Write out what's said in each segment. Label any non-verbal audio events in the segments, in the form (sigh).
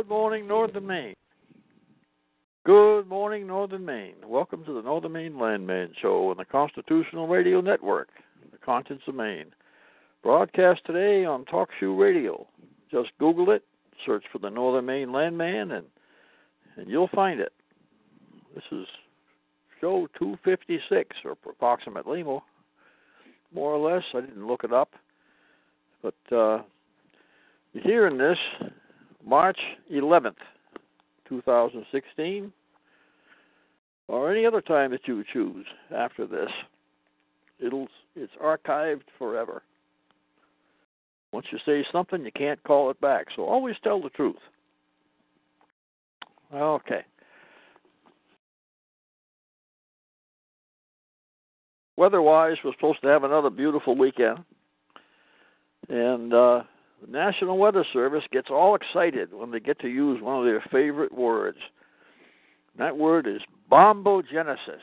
Good morning, Northern Maine. Good morning, Northern Maine. Welcome to the Northern Maine Landman Show on the Constitutional Radio Network, the Conscience of Maine. Broadcast today on TalkShoe Radio. Just Google it, search for the Northern Maine Landman, and and you'll find it. This is show 256, or approximately more, more or less. I didn't look it up, but uh, you're hearing this March 11th, 2016, or any other time that you choose after this. It'll it's archived forever. Once you say something, you can't call it back. So always tell the truth. Okay. Weather-wise, we're supposed to have another beautiful weekend, and uh, the National Weather Service gets all excited when they get to use one of their favorite words. That word is bombogenesis.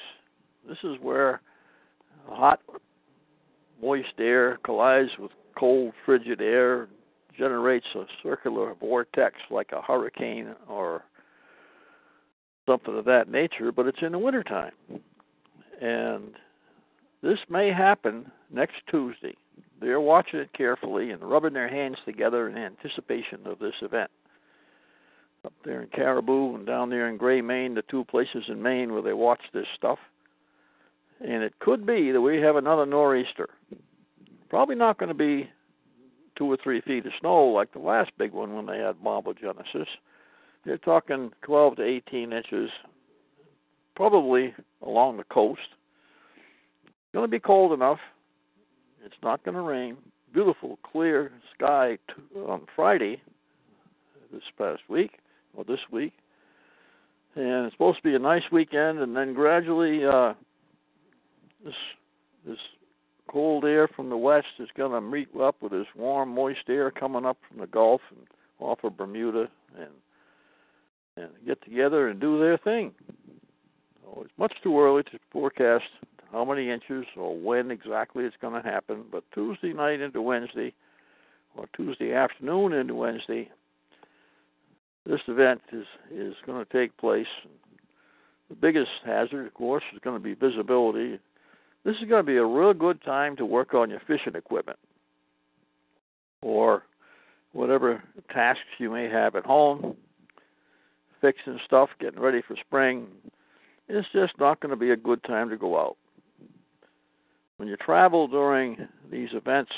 This is where hot, moist air collides with cold, frigid air, generates a circular vortex like a hurricane or something of that nature, but it's in the wintertime. And this may happen next Tuesday. They're watching it carefully and rubbing their hands together in anticipation of this event. Up there in Caribou and down there in Gray, Maine, the two places in Maine where they watch this stuff. And it could be that we have another nor'easter. Probably not going to be two or three feet of snow like the last big one when they had bombogenesis. They're talking 12 to 18 inches, probably along the coast. It's going to be cold enough it's not going to rain. Beautiful, clear sky t- on Friday this past week, or this week. And it's supposed to be a nice weekend, and then gradually uh, this this cold air from the west is going to meet up with this warm, moist air coming up from the Gulf and off of Bermuda, and and get together and do their thing. So it's much too early to forecast how many inches or when exactly it's going to happen, but Tuesday night into Wednesday or Tuesday afternoon into Wednesday, this event is is going to take place. The biggest hazard, of course, is going to be visibility. This is going to be a real good time to work on your fishing equipment or whatever tasks you may have at home, fixing stuff, getting ready for spring. It's just not going to be a good time to go out when you travel during these events,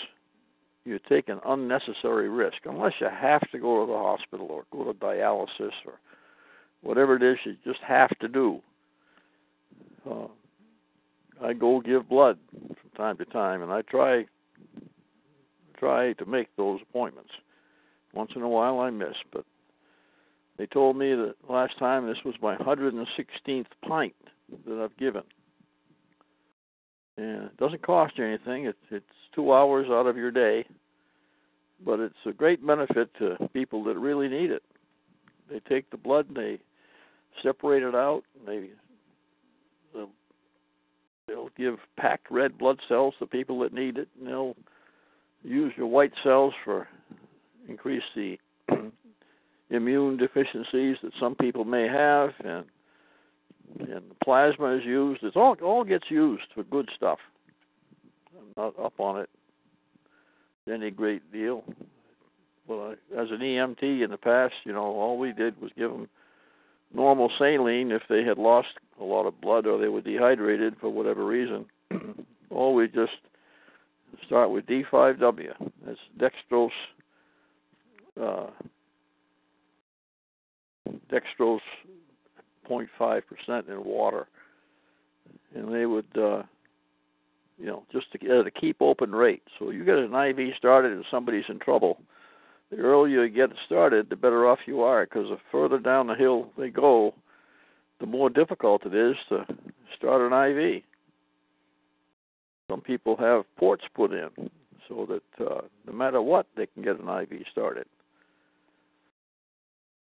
you take an unnecessary risk unless you have to go to the hospital or go to dialysis or whatever it is you just have to do. Uh, I go give blood from time to time, and I try try to make those appointments. Once in a while, I miss, but they told me that last time this was my 116th pint that I've given and it doesn't cost you anything. It's it's two hours out of your day, but it's a great benefit to people that really need it. They take the blood and they separate it out. And they the they'll give packed red blood cells to people that need it, and they'll use your white cells for increase the (clears throat) immune deficiencies that some people may have, and and plasma is used. It's all all gets used for good stuff. I'm not up on it any great deal. Well, I, as an EMT in the past, you know, all we did was give them normal saline if they had lost a lot of blood or they were dehydrated for whatever reason. (clears throat) or we just start with D5W. That's dextrose. Uh, dextrose 0.5% in water, and they would, uh, you know, just to, at a keep open rate. So you get an IV started and somebody's in trouble. The earlier you get it started, the better off you are, because the further down the hill they go, the more difficult it is to start an IV. Some people have ports put in so that uh, no matter what, they can get an IV started.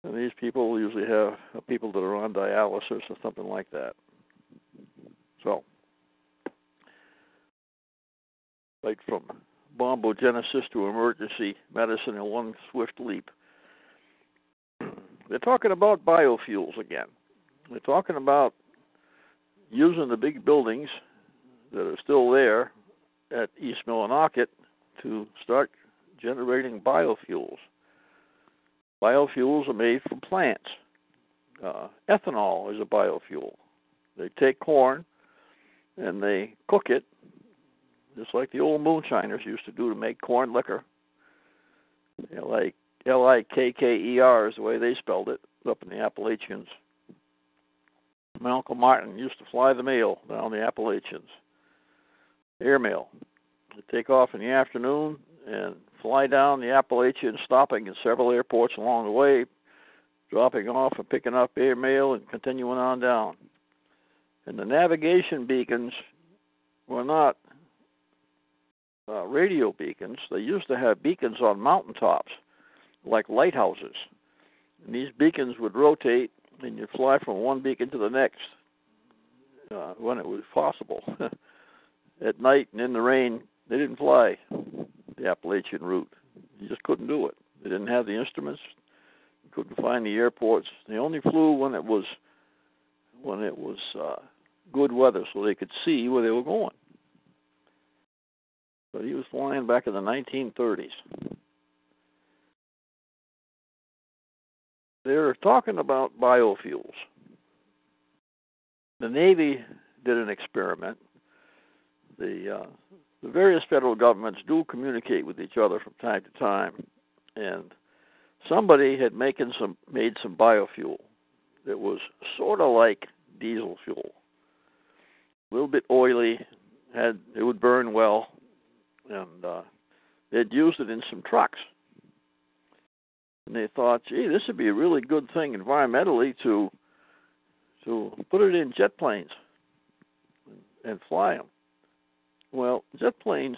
And these people usually have people that are on dialysis or something like that. So, right from bombogenesis to emergency medicine in one swift leap. They're talking about biofuels again. They're talking about using the big buildings that are still there at East Millinocket to start generating biofuels. Biofuels are made from plants. Uh, ethanol is a biofuel. They take corn and they cook it, just like the old moonshiners used to do to make corn liquor. Like L I K K E R is the way they spelled it up in the Appalachians. Malcolm Martin used to fly the mail down the Appalachians, airmail. They take off in the afternoon and fly down the Appalachians, stopping in several airports along the way, dropping off and picking up airmail and continuing on down. And the navigation beacons were not uh, radio beacons. They used to have beacons on mountaintops, like lighthouses. And these beacons would rotate, and you'd fly from one beacon to the next uh, when it was possible. (laughs) At night and in the rain, they didn't fly the Appalachian route. You just couldn't do it. They didn't have the instruments. You couldn't find the airports. They only flew when it was when it was uh, good weather, so they could see where they were going. But he was flying back in the 1930s. They're talking about biofuels. The Navy did an experiment. The uh, the various federal governments do communicate with each other from time to time, and somebody had making some made some biofuel that was sort of like diesel fuel, a little bit oily, had it would burn well, and uh, they'd used it in some trucks. And they thought, gee, this would be a really good thing environmentally to to put it in jet planes and, and fly them. Well, jet planes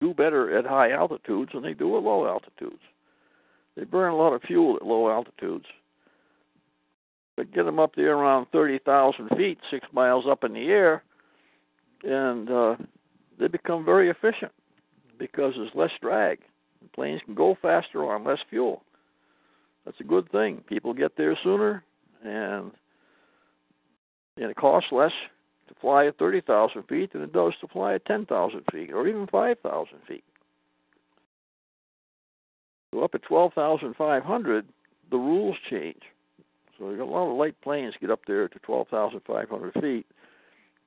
do better at high altitudes than they do at low altitudes. They burn a lot of fuel at low altitudes. But get them up there around 30,000 feet, six miles up in the air, and uh, they become very efficient because there's less drag. The planes can go faster on less fuel. That's a good thing. People get there sooner, and and it costs less to fly at 30,000 feet than it does to fly at 10,000 feet or even 5,000 feet. So up at 12,500, the rules change. So you got a lot of light planes get up there to 12,500 feet,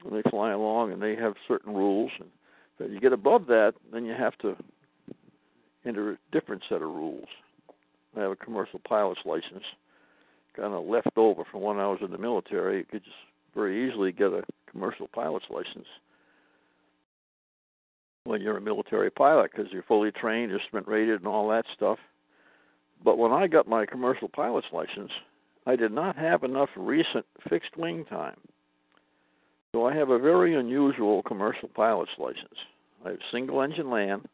and they fly along, and they have certain rules. And if you get above that, then you have to enter a different set of rules. I have a commercial pilot's license, kind of left over from when I was in the military. You could just very easily get a commercial pilot's license when you're a military pilot because you're fully trained, instrument rated, and all that stuff. But when I got my commercial pilot's license, I did not have enough recent fixed wing time. So I have a very unusual commercial pilot's license. I have single engine land,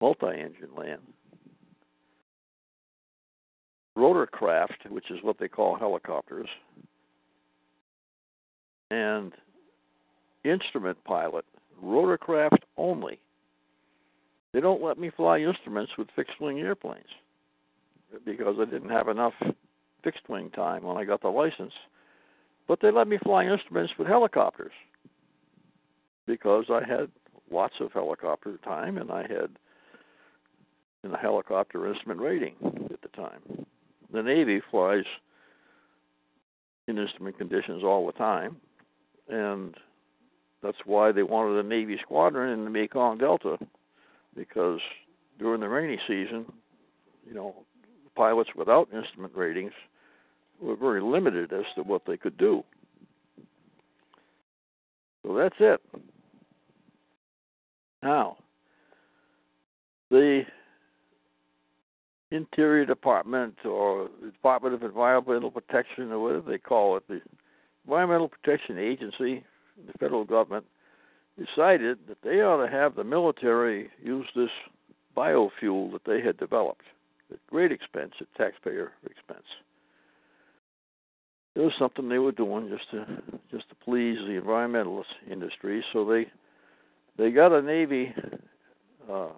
multi engine land, rotorcraft, which is what they call helicopters, and instrument pilot, rotorcraft only. They don't let me fly instruments with fixed wing airplanes because I didn't have enough fixed wing time when I got the license. But they let me fly instruments with helicopters because I had lots of helicopter time and I had a helicopter instrument rating at the time. The Navy flies in instrument conditions all the time, and that's why they wanted a Navy squadron in the Mekong Delta because during the rainy season, you know, pilots without instrument ratings were very limited as to what they could do. So that's it. Now, the Interior Department or the Department of Environmental Protection or whatever they call it, the Environmental Protection Agency, the federal government, decided that they ought to have the military use this biofuel that they had developed at great expense, at taxpayer expense. It was something they were doing just to just to please the environmentalist industry. So they they got a Navy uh,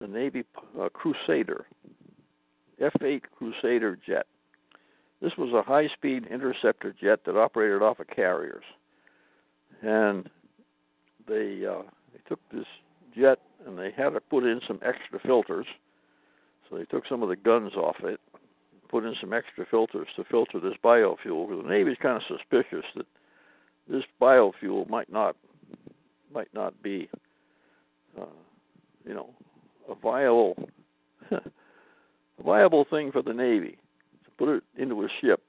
the Navy uh, Crusader F-8 Crusader jet. This was a high-speed interceptor jet that operated off of carriers, and they uh, they took this jet and they had to put in some extra filters. So they took some of the guns off it, put in some extra filters to filter this biofuel. Because the Navy's kind of suspicious that this biofuel might not might not be, uh, you know, a viable (laughs) a viable thing for the Navy put it into a ship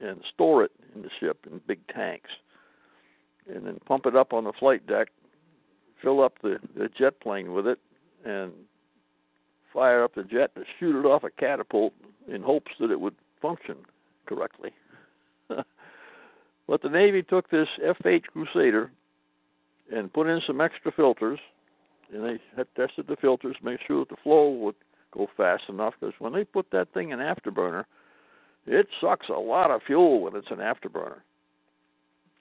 and store it in the ship in big tanks, and then pump it up on the flight deck, fill up the, the jet plane with it, and fire up the jet and shoot it off a catapult in hopes that it would function correctly. (laughs) but the Navy took this F-8 Crusader and put in some extra filters, and they tested the filters, make sure that the flow would go fast enough. Because when they put that thing in afterburner, it sucks a lot of fuel when it's an afterburner.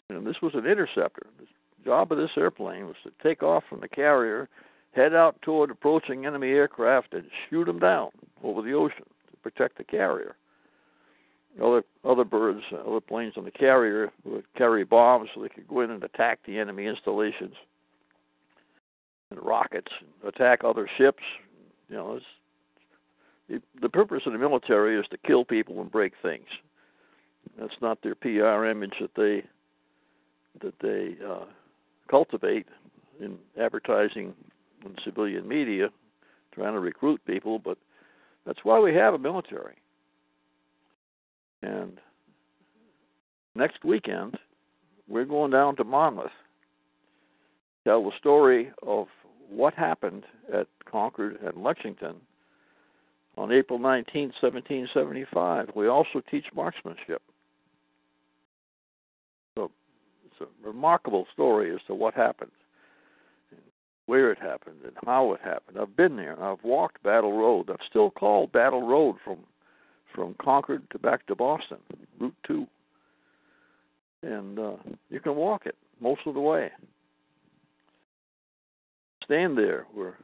And this was an interceptor. The job of this airplane was to take off from the carrier, head out toward approaching enemy aircraft, and shoot them down over the ocean to protect the carrier. Other other birds, other planes on the carrier would carry bombs so they could go in and attack the enemy installations and rockets, attack other ships. You know, it's, the purpose of the military is to kill people and break things. That's not their PR image that they that they uh, cultivate in advertising and civilian media, trying to recruit people. But that's why we have a military. And next weekend, we're going down to Monmouth, tell the story of what happened at Concord and Lexington on April 19, 1775. We also teach marksmanship. So it's a remarkable story as to what happened, where it happened, and how it happened. I've been there. I've walked Battle Road. I've still called Battle Road from from Concord to back to Boston, Route 2. And uh, you can walk it most of the way. Stand there where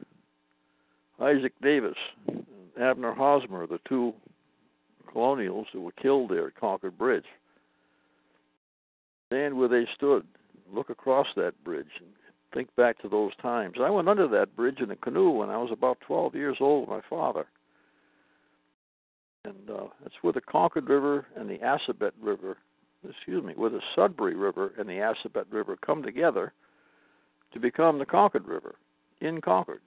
Isaac Davis and Abner Hosmer, the two colonials who were killed there at Concord Bridge, stand where they stood, look across that bridge, and think back to those times. I went under that bridge in a canoe when I was about 12 years old with my father and uh, it's where the Concord River and the Assabet River, excuse me, where the Sudbury River and the Assabet River come together to become the Concord River in Concord.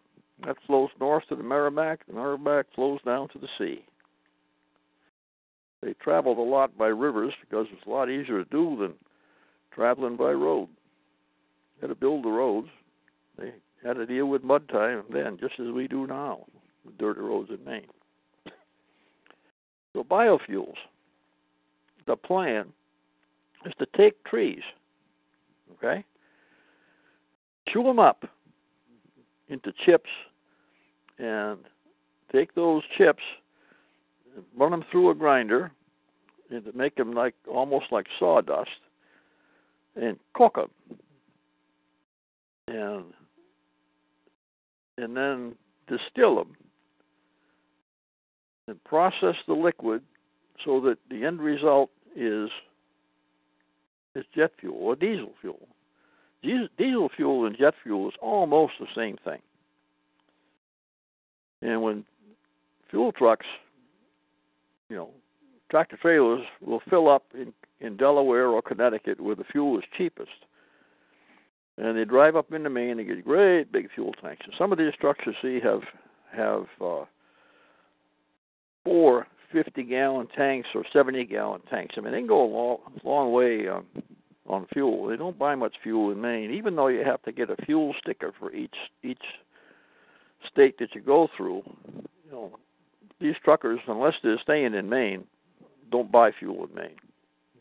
That flows north to the Merrimack. The Merrimack flows down to the sea. They traveled a lot by rivers because it's a lot easier to do than traveling by road. They had to build the roads. They had to deal with mud time then, just as we do now, with dirty roads in Maine. So biofuels. The plan is to take trees, okay, chew them up into chips, and take those chips, run them through a grinder, and make them like almost like sawdust, and cook them, and and then distill them and process the liquid so that the end result is is jet fuel or diesel fuel. Diesel fuel and jet fuel is almost the same thing. And when fuel trucks, you know, tractor trailers will fill up in, in Delaware or Connecticut where the fuel is cheapest. And they drive up into Maine and get great big fuel tanks. And some of these trucks you see have have uh, four 50 gallon tanks or 70 gallon tanks. I mean, they can go a long, long way on, on fuel. They don't buy much fuel in Maine, even though you have to get a fuel sticker for each each state that you go through. You know, these truckers, unless they're staying in Maine, don't buy fuel in Maine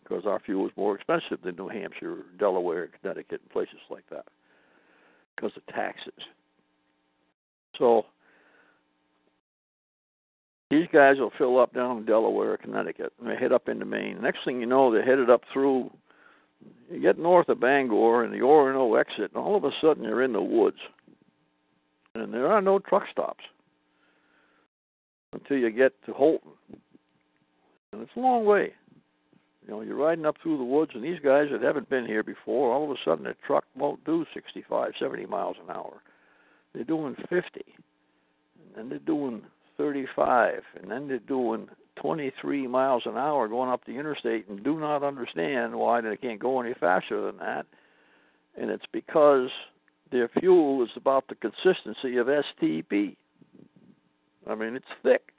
because our fuel is more expensive than New Hampshire, Delaware, Connecticut, and places like that because of taxes. So these guys will fill up down in Delaware, Connecticut, and they head up into Maine. Next thing you know, they're headed up through. You get north of Bangor and the Orono exit, and all of a sudden you're in the woods, and there are no truck stops until you get to Houlton, and it's a long way. You know, you're riding up through the woods, and these guys that haven't been here before, all of a sudden a truck won't do 65, 70 miles an hour. They're doing 50, and then they're doing 35, and then they're doing 23 miles an hour going up the interstate and do not understand why they can't go any faster than that. And it's because their fuel is about the consistency of STP. I mean, it's thick.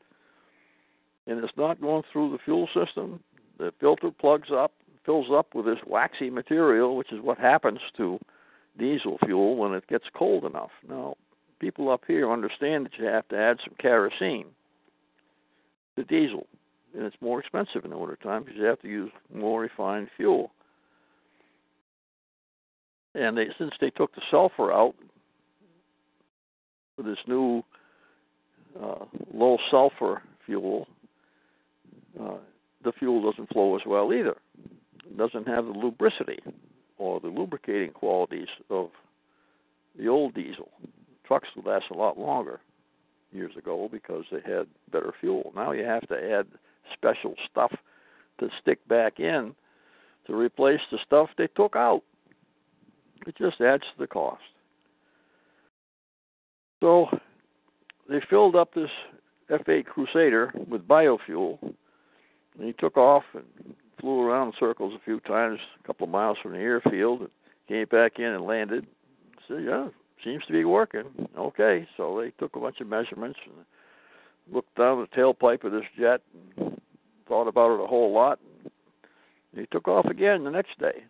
And it's not going through the fuel system. The filter plugs up, fills up with this waxy material, which is what happens to diesel fuel when it gets cold enough. Now, people up here understand that you have to add some kerosene to diesel, and it's more expensive in the wintertime because you have to use more refined fuel. And they, since they took the sulfur out with this new uh, low sulfur fuel, uh, the fuel doesn't flow as well either. It doesn't have the lubricity or the lubricating qualities of the old diesel trucks would last a lot longer years ago because they had better fuel. Now you have to add special stuff to stick back in to replace the stuff they took out. It just adds to the cost. So they filled up this F8 Crusader with biofuel, and he took off and flew around in circles a few times, a couple of miles from the airfield, and came back in and landed. Said, "Yeah, seems to be working. Okay, so they took a bunch of measurements and looked down the tailpipe of this jet and thought about it a whole lot. And he took off again the next day,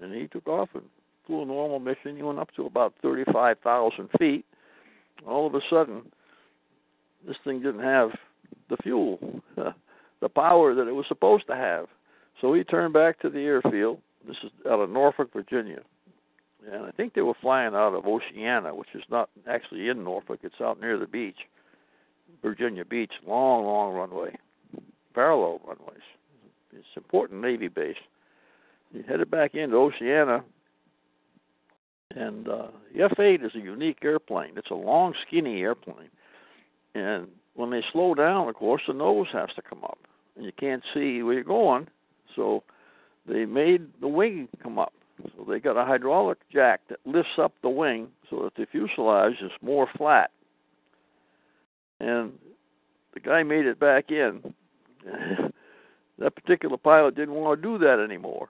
and he took off and flew a normal mission. He went up to about 35,000 feet. All of a sudden, this thing didn't have the fuel, (laughs) the power that it was supposed to have. So he turned back to the airfield. This is out of Norfolk, Virginia and I think they were flying out of Oceana, which is not actually in Norfolk. It's out near the beach, Virginia Beach. Long, long runway, parallel runways. It's important Navy base. He headed back into Oceana, and uh, the F-8 is a unique airplane. It's a long, skinny airplane, and when they slow down, of course, the nose has to come up, and you can't see where you're going. So they made the wing come up so they got a hydraulic jack that lifts up the wing so that the fuselage is more flat. And the guy made it back in. (laughs) that particular pilot didn't want to do that anymore.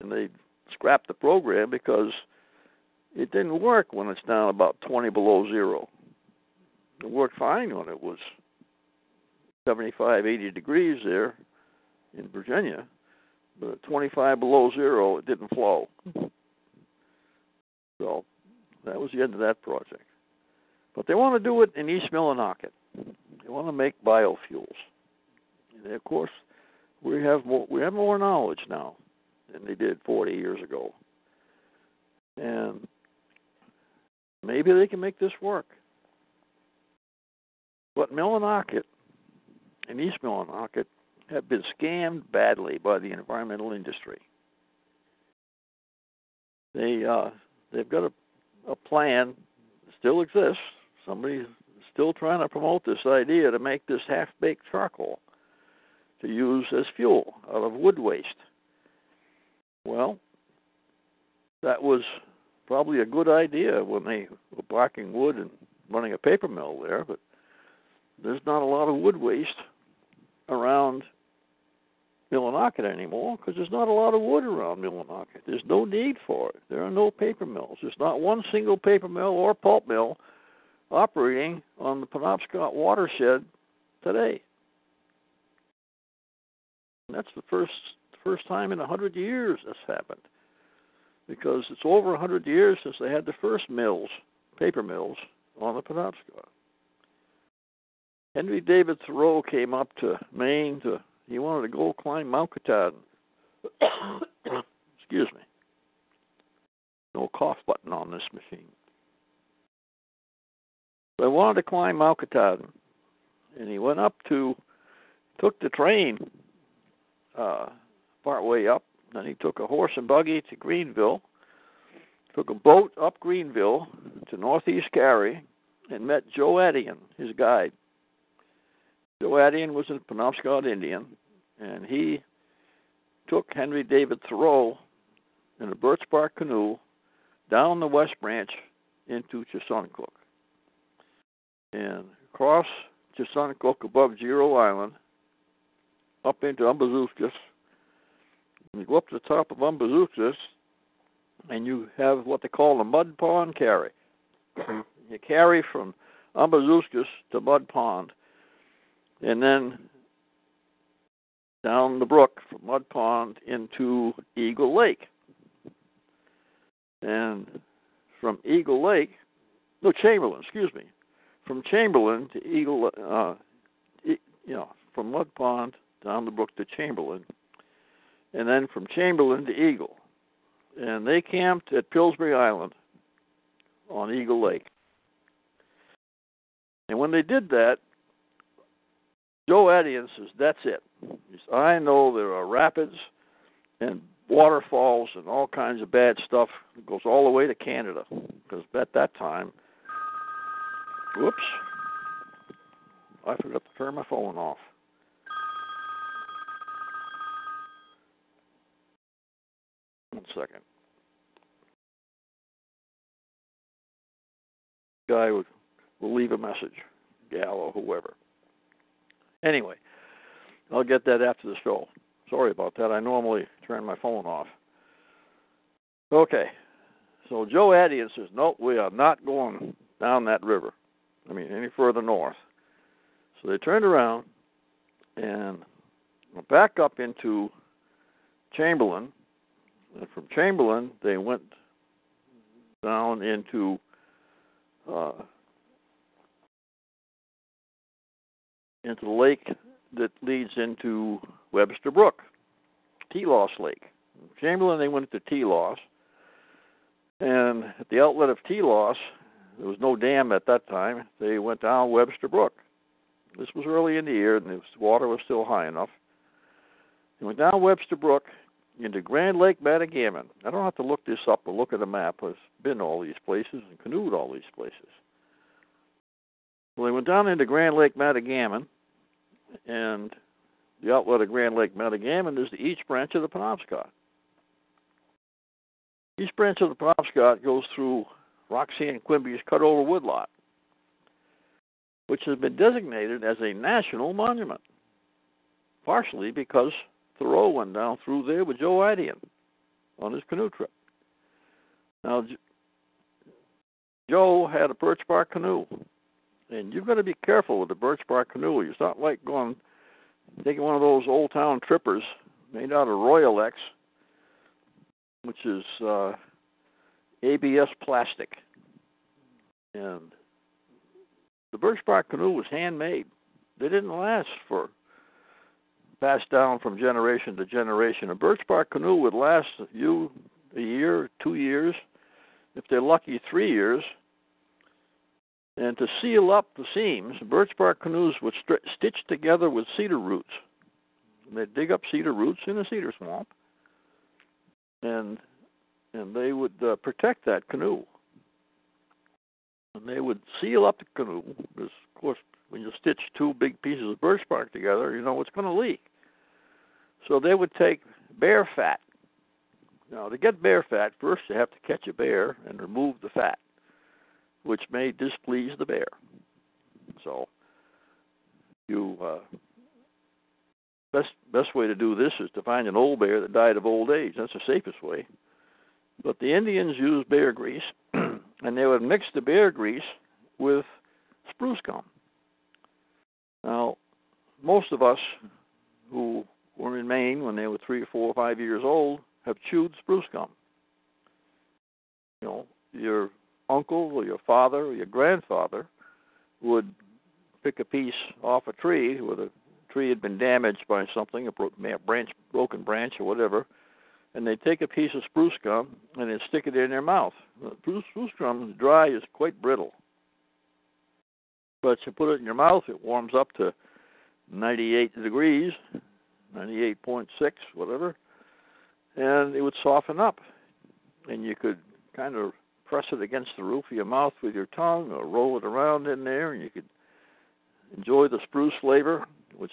And they scrapped the program because it didn't work when it's down about 20 below zero. It worked fine when it was 75, 80 degrees there in Virginia but at 25 below zero, it didn't flow. So that was the end of that project. But they want to do it in East Millinocket. They want to make biofuels. And of course, we have more, we have more knowledge now than they did 40 years ago, and maybe they can make this work. But Millinocket and East Millinocket have been scammed badly by the environmental industry. They uh, they've got a, a plan, still exists. Somebody's still trying to promote this idea to make this half-baked charcoal to use as fuel out of wood waste. Well, that was probably a good idea when they were blacking wood and running a paper mill there, but there's not a lot of wood waste around Millinocket anymore because there's not a lot of wood around Millinocket. There's no need for it. There are no paper mills. There's not one single paper mill or pulp mill operating on the Penobscot watershed today. And that's the first first time in a hundred years this happened, because it's over a hundred years since they had the first mills, paper mills, on the Penobscot. Henry David Thoreau came up to Maine to he wanted to go climb Mount Katahdin. (coughs) Excuse me. No cough button on this machine. But I wanted to climb Mount Katahdin, and he went up to, took the train uh, part way up. Then he took a horse and buggy to Greenville, took a boat up Greenville to northeast Carry, and met Joe Aitteon, his guide. Joe Aitteon was a Penobscot Indian, and he took Henry David Thoreau in a birch bark canoe down the West Branch into Chesuncook and across Chesuncook above Gero Island up into Umbazookskus. You go up to the top of Umbazookskus and you have what they call the Mud Pond Carry. you carry from Umbazookskus to Mud Pond and then down the brook from Mud Pond into Eagle Lake. And from Eagle Lake, no, Chamberlain, excuse me, from Chamberlain to Eagle, uh, you know, from Mud Pond down the brook to Chamberlain, and then from Chamberlain to Eagle. And they camped at Pillsbury Island on Eagle Lake. And when they did that, Joe Aitteon says, That's it. Says, I know there are rapids and waterfalls and all kinds of bad stuff that goes all the way to Canada. Because at that time, whoops, I forgot to turn my phone off. One second. Guy would will leave a message, gal or whoever. Anyway, I'll get that after the show. Sorry about that. I normally turn my phone off. Okay. So Joe Aitteon says, "No, we are not going down that river. I mean, any further north." So they turned around and went back up into Chamberlain, and from Chamberlain they went down into uh, into the lake that leads into Webster Brook, Telos Lake. Chamberlain, they went to Telos, and at the outlet of Telos, there was no dam at that time. They went down Webster Brook. This was early in the year, and the water was still high enough. They went down Webster Brook into Grand Lake Matagamon. I don't have to look this up or look at a map. I've been to all these places and canoed all these places. Well, they went down into Grand Lake Matagamon, and the outlet of Grand Lake Matagamon is the east branch of the Penobscot. East branch of the Penobscot goes through Roxanne Quimby's cut over woodlot, which has been designated as a national monument, partially because Thoreau went down through there with Joe Aitteon on his canoe trip. Now, Joe had a birch bark canoe and you've got to be careful with the birch bark canoe. It's not like going taking one of those old town trippers made out of Royalex, which is uh, ABS plastic, and the birch bark canoe was handmade. They didn't last for passed down from generation to generation. A birch bark canoe would last you a year, two years, if they're lucky, three years and to seal up the seams, birch bark canoes would st- stitch together with cedar roots. And they'd dig up cedar roots in a cedar swamp, and and they would uh, protect that canoe. And they would seal up the canoe because, of course, when you stitch two big pieces of birch bark together, you know it's going to leak. So they would take bear fat. Now, to get bear fat, first you have to catch a bear and remove the fat, which may displease the bear. So, you uh, best best way to do this is to find an old bear that died of old age. That's the safest way. But the Indians used bear grease, (clears throat) and they would mix the bear grease with spruce gum. Now, most of us who were in Maine when they were three or four or five years old have chewed spruce gum. You know, your uncle or your father or your grandfather would pick a piece off a tree where the tree had been damaged by something, a branch, broken branch or whatever, and they'd take a piece of spruce gum and they'd stick it in their mouth. Spruce, spruce gum dry is quite brittle, but you put it in your mouth, it warms up to 98 degrees, 98.6, whatever, and it would soften up, and you could kind of press it against the roof of your mouth with your tongue or roll it around in there, and you could enjoy the spruce flavor, which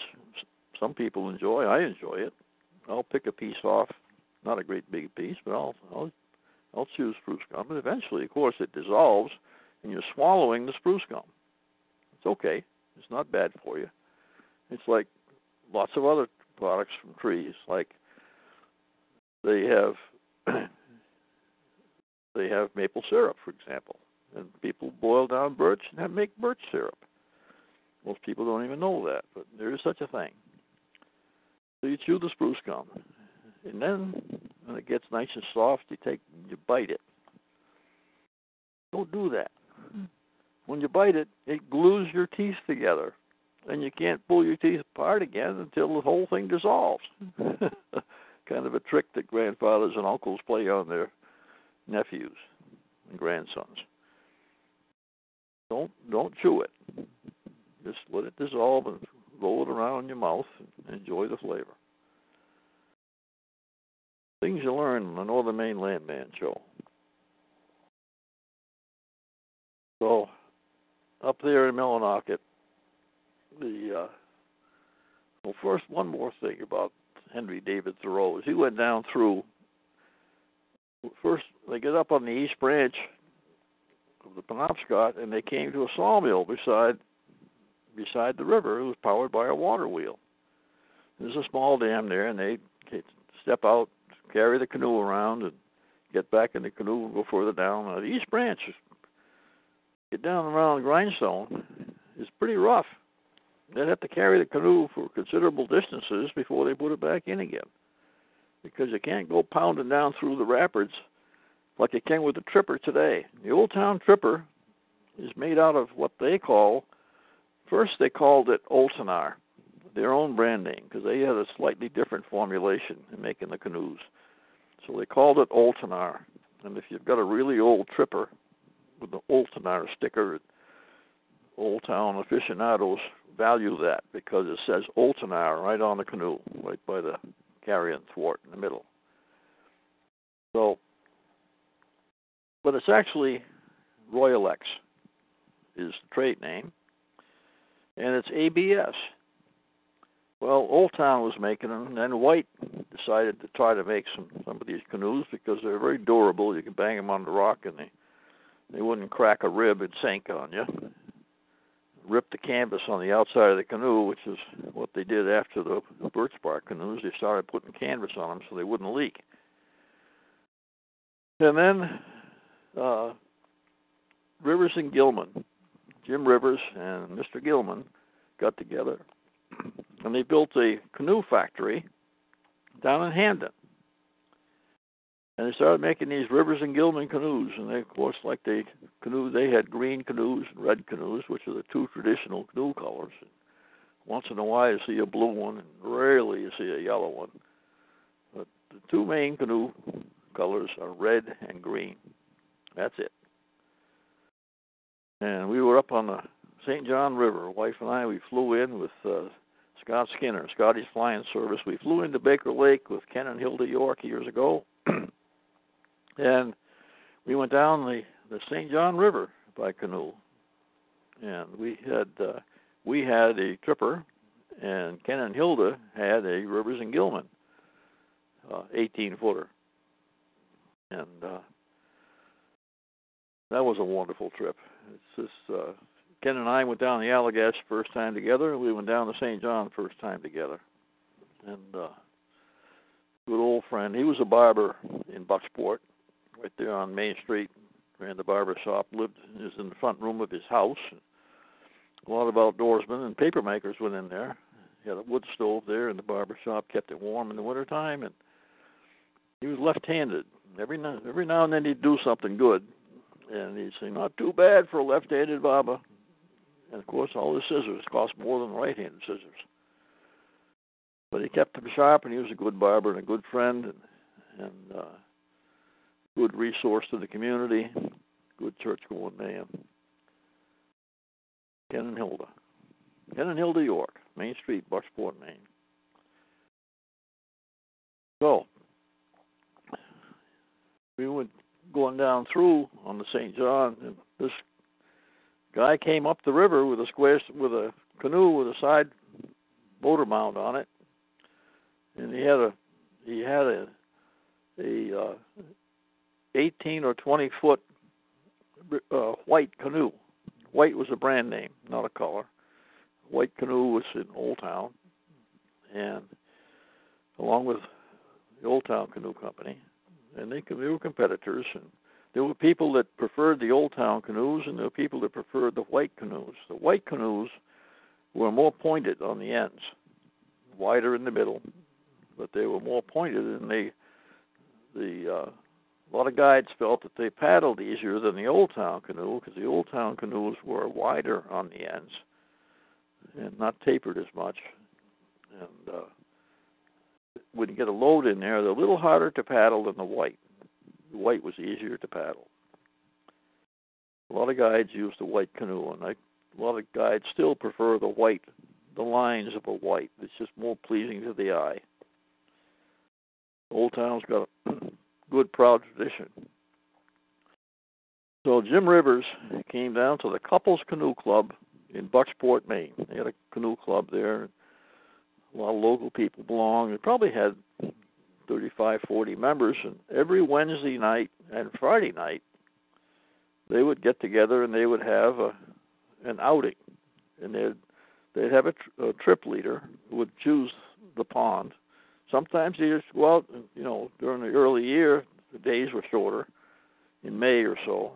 some people enjoy. I enjoy it. I'll pick a piece off, not a great big piece, but I'll I'll I'll chew spruce gum. And eventually, of course, it dissolves, and you're swallowing the spruce gum. It's okay. It's not bad for you. It's like lots of other products from trees, like they have (clears throat) they have maple syrup, for example, and people boil down birch and make birch syrup. Most people don't even know that, but there is such a thing. So you chew the spruce gum, and then when it gets nice and soft, you take you bite it. Don't do that. Mm. When you bite it, it glues your teeth together, and you can't pull your teeth apart again until the whole thing dissolves. (laughs) kind of a trick that grandfathers and uncles play on their nephews and grandsons. Don't don't chew it. Just let it dissolve and roll it around in your mouth and enjoy the flavor. Things you learn on the Northern Mainland Landman Show. So, up there in Millinocket, the uh, well, first one more thing about Henry David Thoreau is he went down through. First, they get up on the East Branch of the Penobscot, and they came to a sawmill beside beside the river. It was powered by a water wheel. There's a small dam there, and they step out, carry the canoe around, and get back in the canoe and go further down. The East Branch, get down around Grindstone, is pretty rough. They'd have to carry the canoe for considerable distances before they put it back in again, because you can't go pounding down through the rapids like you can with the tripper today. The Old Town Tripper is made out of what they call First, they called it Oltonar, their own brand name, because they had a slightly different formulation in making the canoes. So they called it Oltonar. And if you've got a really old tripper with the Oltonar sticker, Old Town aficionados value that because it says Oltonar right on the canoe, right by the carrying thwart in the middle. So, but it's actually Royalex is the trade name and it's ABS. Well, Old Town was making them, and then White decided to try to make some some of these canoes because they're very durable. You can bang them on the rock, and they they wouldn't crack a rib and sink on you. Rip the canvas on the outside of the canoe, which is what they did after the, the birch bark canoes. They started putting canvas on them so they wouldn't leak. And then uh, Rivers and Gilman Jim Rivers and Mr. Gilman got together and they built a canoe factory down in Hampden. And they started making these Rivers and Gilman canoes, and they, of course, like the canoe, they had green canoes and red canoes, which are the two traditional canoe colors. And once in a while, you see a blue one, and rarely you see a yellow one. But the two main canoe colors are red and green. That's it and we were up on the St. John River. Wife and I, we flew in with uh, Scott Skinner, Scotty's Flying Service. We flew into Baker Lake with Ken and Hilda York years ago, (clears throat) and we went down the the St. John River by canoe, and we had uh, we had a tripper, and Ken and Hilda had a Rivers and Gilman, uh, 18 footer, and uh, that was a wonderful trip. It's just uh, Ken and I went down the Allagash first time together, and we went down the St. John first time together, and uh, good old friend. He was a barber in Bucksport, right there on Main Street. Ran the barber shop, lived is in the front room of his house. A lot of outdoorsmen and paper makers went in there. He had a wood stove there in the barber shop, kept it warm in the winter time, and he was left-handed. Every now, every now and then he'd do something good, and he'd say, "Not too bad for a left-handed barber." And of course, all the scissors cost more than right-handed scissors. But he kept them sharp, and he was a good barber and a good friend, and, and uh, good resource to the community, good church going man. Ken and Hilda. Ken and Hilda York, Main Street, Bucksport, Maine. So, we went going down through on the St. John, and this guy came up the river with a square with a canoe with a side motor mount on it, and he had a he had a a uh, 18 or 20 foot uh, white canoe. White was a brand name, not a color. White canoe was in Old Town, and along with the Old Town Canoe Company, and they, they were competitors. And there were people that preferred the Old Town canoes, and there were people that preferred the white canoes. The white canoes were more pointed on the ends, wider in the middle, but they were more pointed, and they the uh, a lot of guides felt that they paddled easier than the Old Town canoe because the Old Town canoes were wider on the ends and not tapered as much. And uh, when you get a load in there, they're a little harder to paddle than the white. The white was easier to paddle. A lot of guides use the white canoe, and I, a lot of guides still prefer the white, the lines of a white. It's just more pleasing to the eye. Old Town's got (clears throat) good, proud tradition. So Jim Rivers came down to the Couples Canoe Club in Bucksport, Maine. They had a canoe club there. A lot of local people belonged. They probably had 35, 40 members, and every Wednesday night and Friday night, they would get together and they would have a an outing, and they'd they'd have a, a trip leader who would choose the pond Sometimes you just go out, you know, during the early year, the days were shorter, in May or so.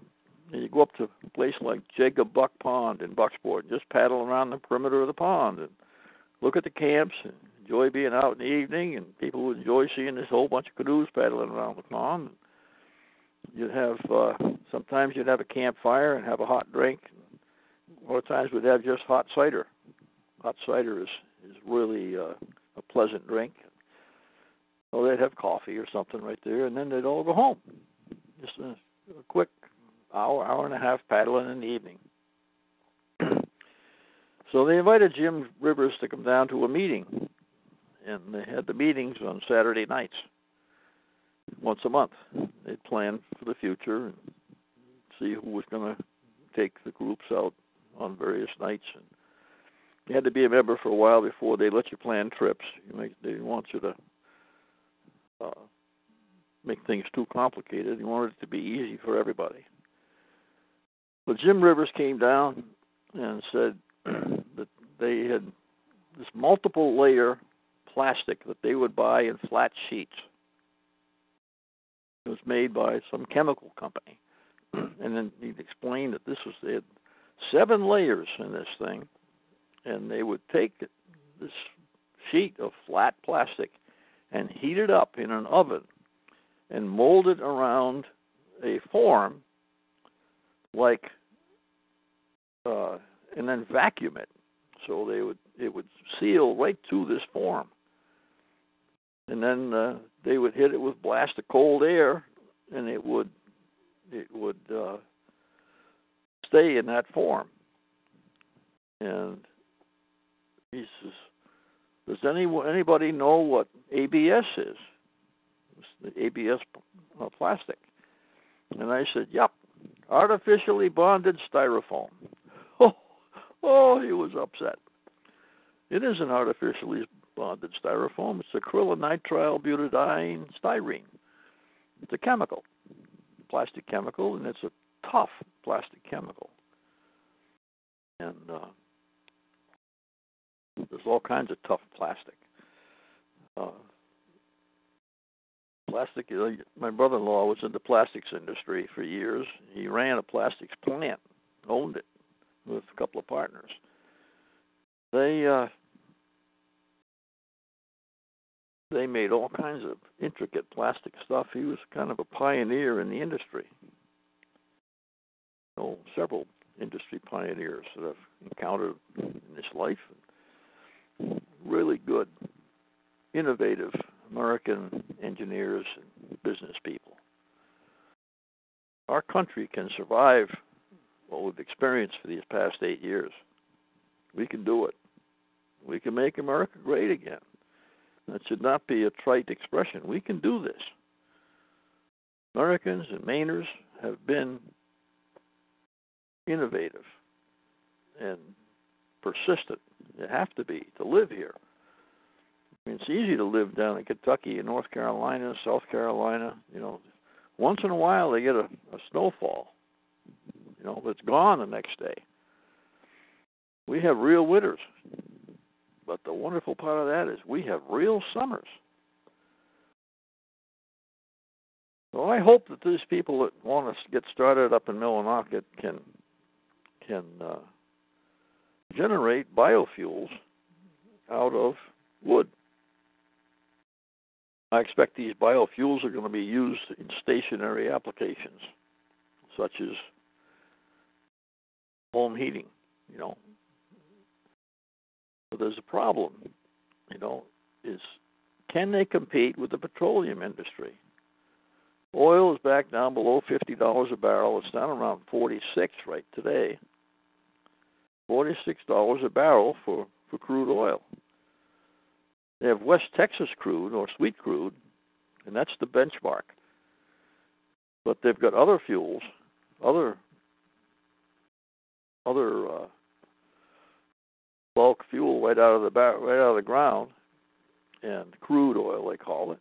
And you go up to a place like Jacob Buck Pond in Bucksport, and just paddle around the perimeter of the pond and look at the camps and enjoy being out in the evening. And people would enjoy seeing this whole bunch of canoes paddling around the pond. You'd have uh, sometimes you'd have a campfire and have a hot drink. Other times we'd have just hot cider. Hot cider is is really uh, a pleasant drink. So they'd have coffee or something right there, and then they'd all go home. Just a, a quick hour, hour and a half paddling in the evening. (clears throat) so they invited Jim Rivers to come down to a meeting, and they had the meetings on Saturday nights, once a month. They'd plan for the future and see who was going to take the groups out on various nights. And you had to be a member for a while before they let you plan trips. You make, they want you to uh, make things too complicated. He wanted it to be easy for everybody. But Jim Rivers came down and said (clears throat) that they had this multiple layer plastic that they would buy in flat sheets. It was made by some chemical company. (clears throat) and then he explained that this was they had seven layers in this thing, and they would take this sheet of flat plastic and heat it up in an oven and mold it around a form like uh, and then vacuum it so they would it would seal right to this form. And then uh, they would hit it with blast of cold air and it would it would uh, stay in that form. And he says Does any anybody know what ABS is? It's the ABS uh, plastic. And I said, "Yep, artificially bonded styrofoam." (laughs) Oh, oh, he was upset. It isn't artificially bonded styrofoam. It's acrylonitrile butadiene styrene. It's a chemical, plastic chemical, and it's a tough plastic chemical. And uh, there's all kinds of tough plastic. Uh, plastic. My brother-in-law was in the plastics industry for years. He ran a plastics plant, owned it with a couple of partners. They uh, they made all kinds of intricate plastic stuff. He was kind of a pioneer in the industry. You know, several industry pioneers that I've encountered in this life. Really good, innovative American engineers and business people. Our country can survive what we've experienced for these past eight years. We can do it. We can make America great again. That should not be a trite expression. We can do this. Americans and Mainers have been innovative and persistent. You have to be to live here. I mean, it's easy to live down in Kentucky and North Carolina, South Carolina. You know, once in a while they get a, a snowfall. You know, it's gone the next day. We have real winters. But the wonderful part of that is we have real summers. So I hope that these people that want to get started up in Millinocket can can uh, generate biofuels out of wood. I expect these biofuels are going to be used in stationary applications, such as home heating. You know, but there's a problem, you know, is can they compete with the petroleum industry? Oil is back down below fifty dollars a barrel. It's down around forty six right today. Forty six dollars a barrel for, for crude oil. They have West Texas crude or sweet crude, and that's the benchmark. But they've got other fuels, other other uh, bulk fuel right out of the back, right out of the ground, and crude oil they call it.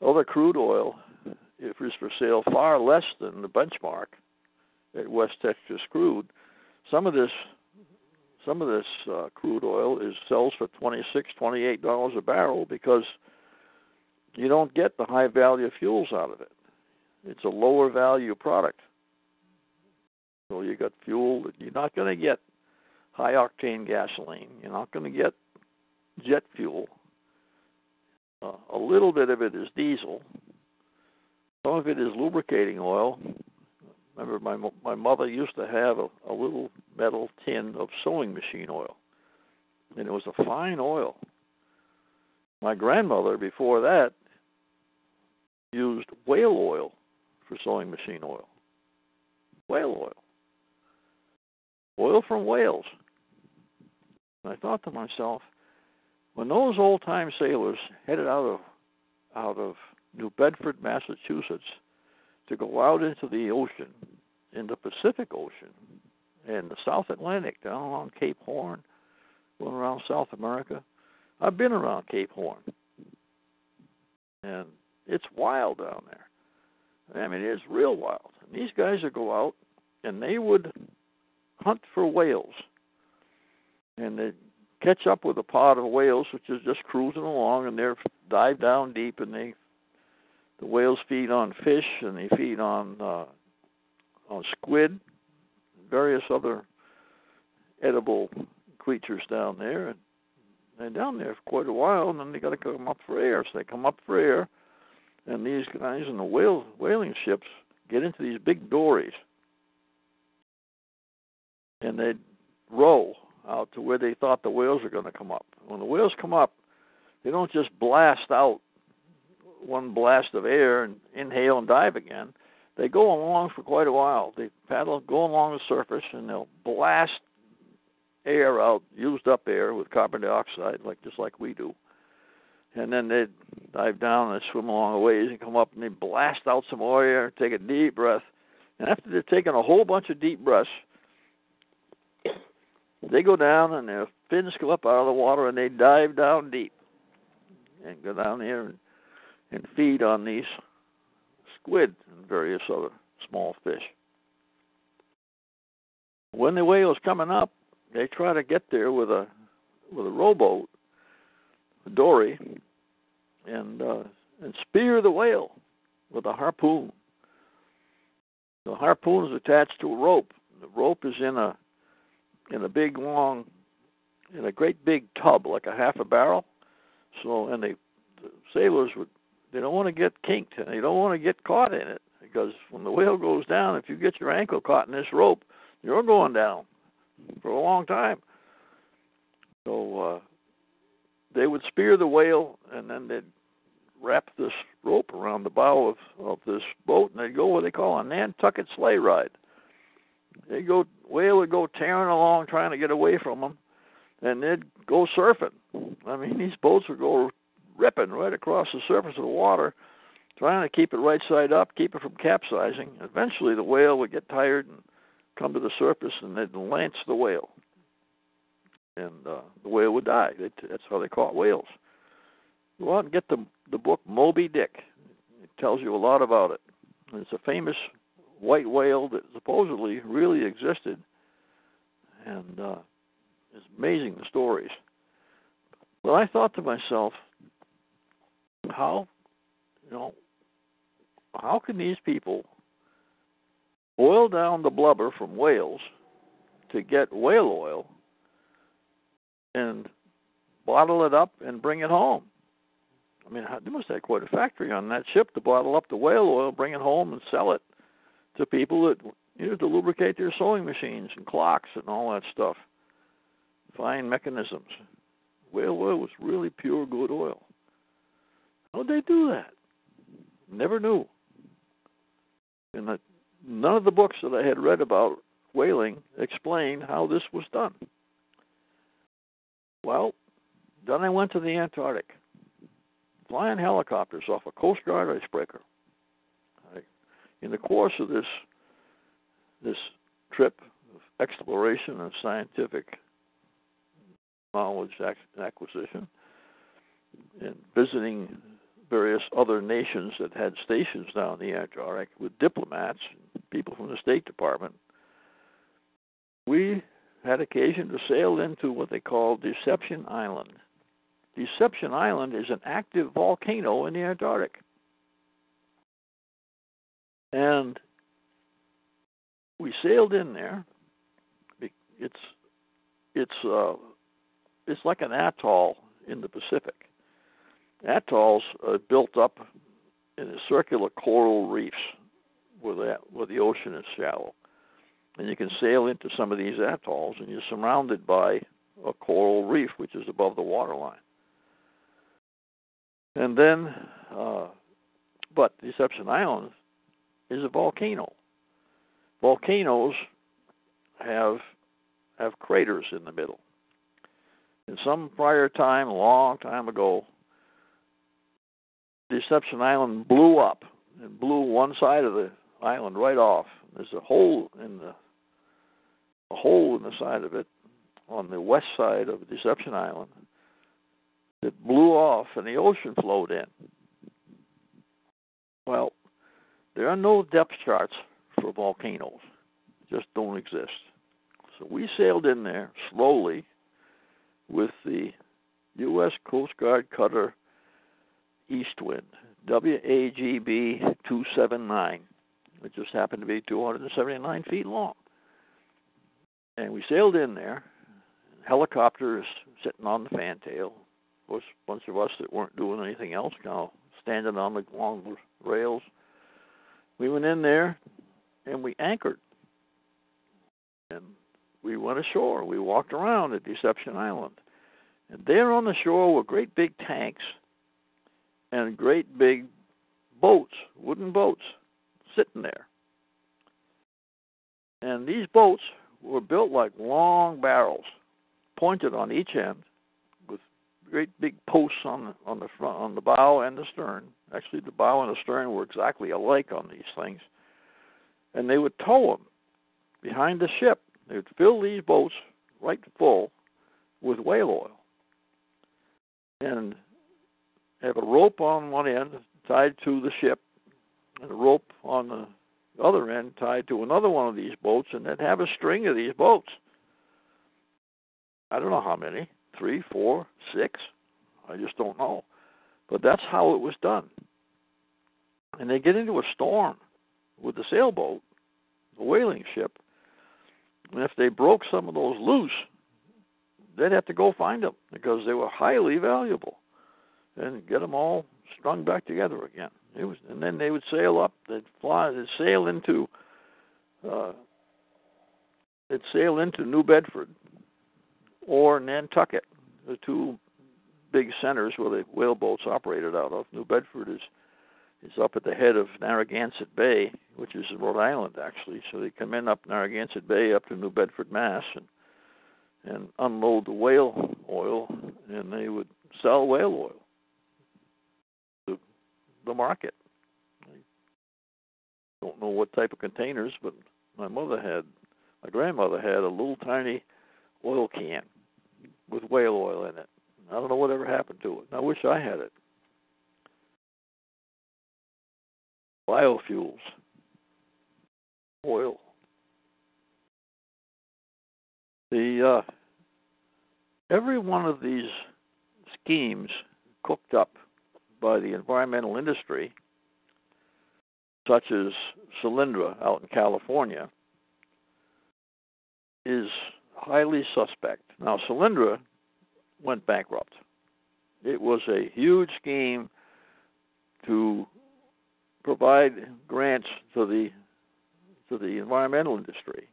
Other crude oil if is for sale far less than the benchmark at West Texas Crude. Some of this, some of this uh, crude oil is sells for twenty six, twenty eight dollars a barrel because you don't get the high value fuels out of it. It's a lower value product. So you got fuel that you're not going to get high octane gasoline. You're not going to get jet fuel. Uh, a little bit of it is diesel. Some of it is lubricating oil. Remember, my my mother used to have a, a little metal tin of sewing machine oil, and it was a fine oil. My grandmother, before that, used whale oil for sewing machine oil. Whale oil. Oil from whales. And I thought to myself, when those old time sailors headed out of out of New Bedford, Massachusetts, to go out into the ocean, in the Pacific Ocean, and the South Atlantic, down along Cape Horn, going around South America. I've been around Cape Horn, and it's wild down there. I mean, it's real wild. And these guys would go out, and they would hunt for whales and they catch up with a pod of whales which is just cruising along and they're dive down deep and they the whales feed on fish and they feed on uh on squid various other edible creatures down there. And they're down there for quite a while and then they got to come up for air. So they come up for air and these guys in the whale whaling ships get into these big dories. And they row out to where they thought the whales were going to come up. When the whales come up, they don't just blast out one blast of air and inhale and dive again. They go along for quite a while. They paddle, go along the surface, and they'll blast air out, used up air with carbon dioxide, like just like we do. And then they dive down and swim along the ways and come up and they blast out some more air, take a deep breath. And after they're taking a whole bunch of deep breaths, they go down and their fins come up out of the water and they dive down deep and go down there and, and feed on these squid and various other small fish. When the whale's coming up, they try to get there with a with a rowboat, a dory, and uh, and spear the whale with a harpoon. The harpoon is attached to a rope. The rope is in a in a big long in a great big tub like a half a barrel. So and they the sailors would they don't want to get kinked and they don't want to get caught in it because when the whale goes down, if you get your ankle caught in this rope, you're going down for a long time. So uh, they would spear the whale and then they'd wrap this rope around the bow of, of this boat and they'd go what they call a Nantucket sleigh ride. They go whale would go tearing along trying to get away from them, and they'd go surfing. I mean, these boats would go ripping right across the surface of the water, trying to keep it right side up, keep it from capsizing. Eventually, the whale would get tired and come to the surface, and they'd lance the whale, and uh, the whale would die. They'd, that's how they caught whales. Go out and get the the book Moby Dick. It tells you a lot about it. It's a famous white whale that supposedly really existed, and uh, it's amazing the stories. But I thought to myself, how, you know, how can these people boil down the blubber from whales to get whale oil and bottle it up and bring it home? I mean, they must have quite a factory on that ship to bottle up the whale oil, bring it home, and sell it to people that use to lubricate their sewing machines and clocks and all that stuff. Fine mechanisms. Whale oil was really pure good oil. How'd they do that? Never knew. And none of the books that I had read about whaling explained how this was done. Well, then I went to the Antarctic, flying helicopters off a Coast Guard icebreaker in the course of this this trip of exploration and scientific knowledge acquisition and visiting various other nations that had stations down in the Antarctic with diplomats, people from the State Department, we had occasion to sail into what they call Deception Island. Deception Island is an active volcano in the Antarctic. And we sailed in there. It's it's uh, it's like an atoll in the Pacific. Atolls are built up in circular coral reefs where the where the ocean is shallow, and you can sail into some of these atolls, and you're surrounded by a coral reef which is above the waterline. And then, uh, but Deception Island is a volcano. Volcanoes have have craters in the middle. In some prior time, a long time ago, Deception Island blew up and blew one side of the island right off. There's a hole in the a hole in the side of it on the west side of Deception Island that blew off and the ocean flowed in. Well, there are no depth charts for volcanoes, just don't exist. So we sailed in there slowly with the U.S. Coast Guard cutter Eastwind, WAGB 279. It just happened to be 279 feet long. And we sailed in there. Helicopters sitting on the fantail. Of course, a bunch of us that weren't doing anything else, of standing on the long rails, we went in there and we anchored. And we went ashore. We walked around at Deception Island. And there on the shore were great big tanks and great big boats, wooden boats, sitting there. And these boats were built like long barrels. pointed on each end with great big posts on the, on the front on the bow and the stern. Actually, the bow and the stern were exactly alike on these things, and they would tow them behind the ship. They would fill these boats right full with whale oil and have a rope on one end tied to the ship and a rope on the other end tied to another one of these boats, and they'd have a string of these boats. I don't know how many three, four, six. I just don't know. But that's how it was done. And they get into a storm with the sailboat, the whaling ship, and if they broke some of those loose, they'd have to go find them because they were highly valuable and get them all strung back together again. It was, and then they would sail up. They'd fly. They'd sail into. Uh, they'd sail into New Bedford or Nantucket, the two big centers where the whale boats operated out of. New Bedford is is up at the head of Narragansett Bay, which is in Rhode Island actually. So they come in up Narragansett Bay up to New Bedford, Mass, and and unload the whale oil, and they would sell whale oil the market. I don't know what type of containers, but my mother had, my grandmother had a little tiny oil can with whale oil in it. I don't know whatever happened to it. I wish I had it. Biofuels, oil. The uh, every one of these schemes cooked up by the environmental industry, such as Solyndra out in California, is highly suspect. Now, Solyndra went bankrupt. It was a huge scheme to provide grants to the to the environmental industry,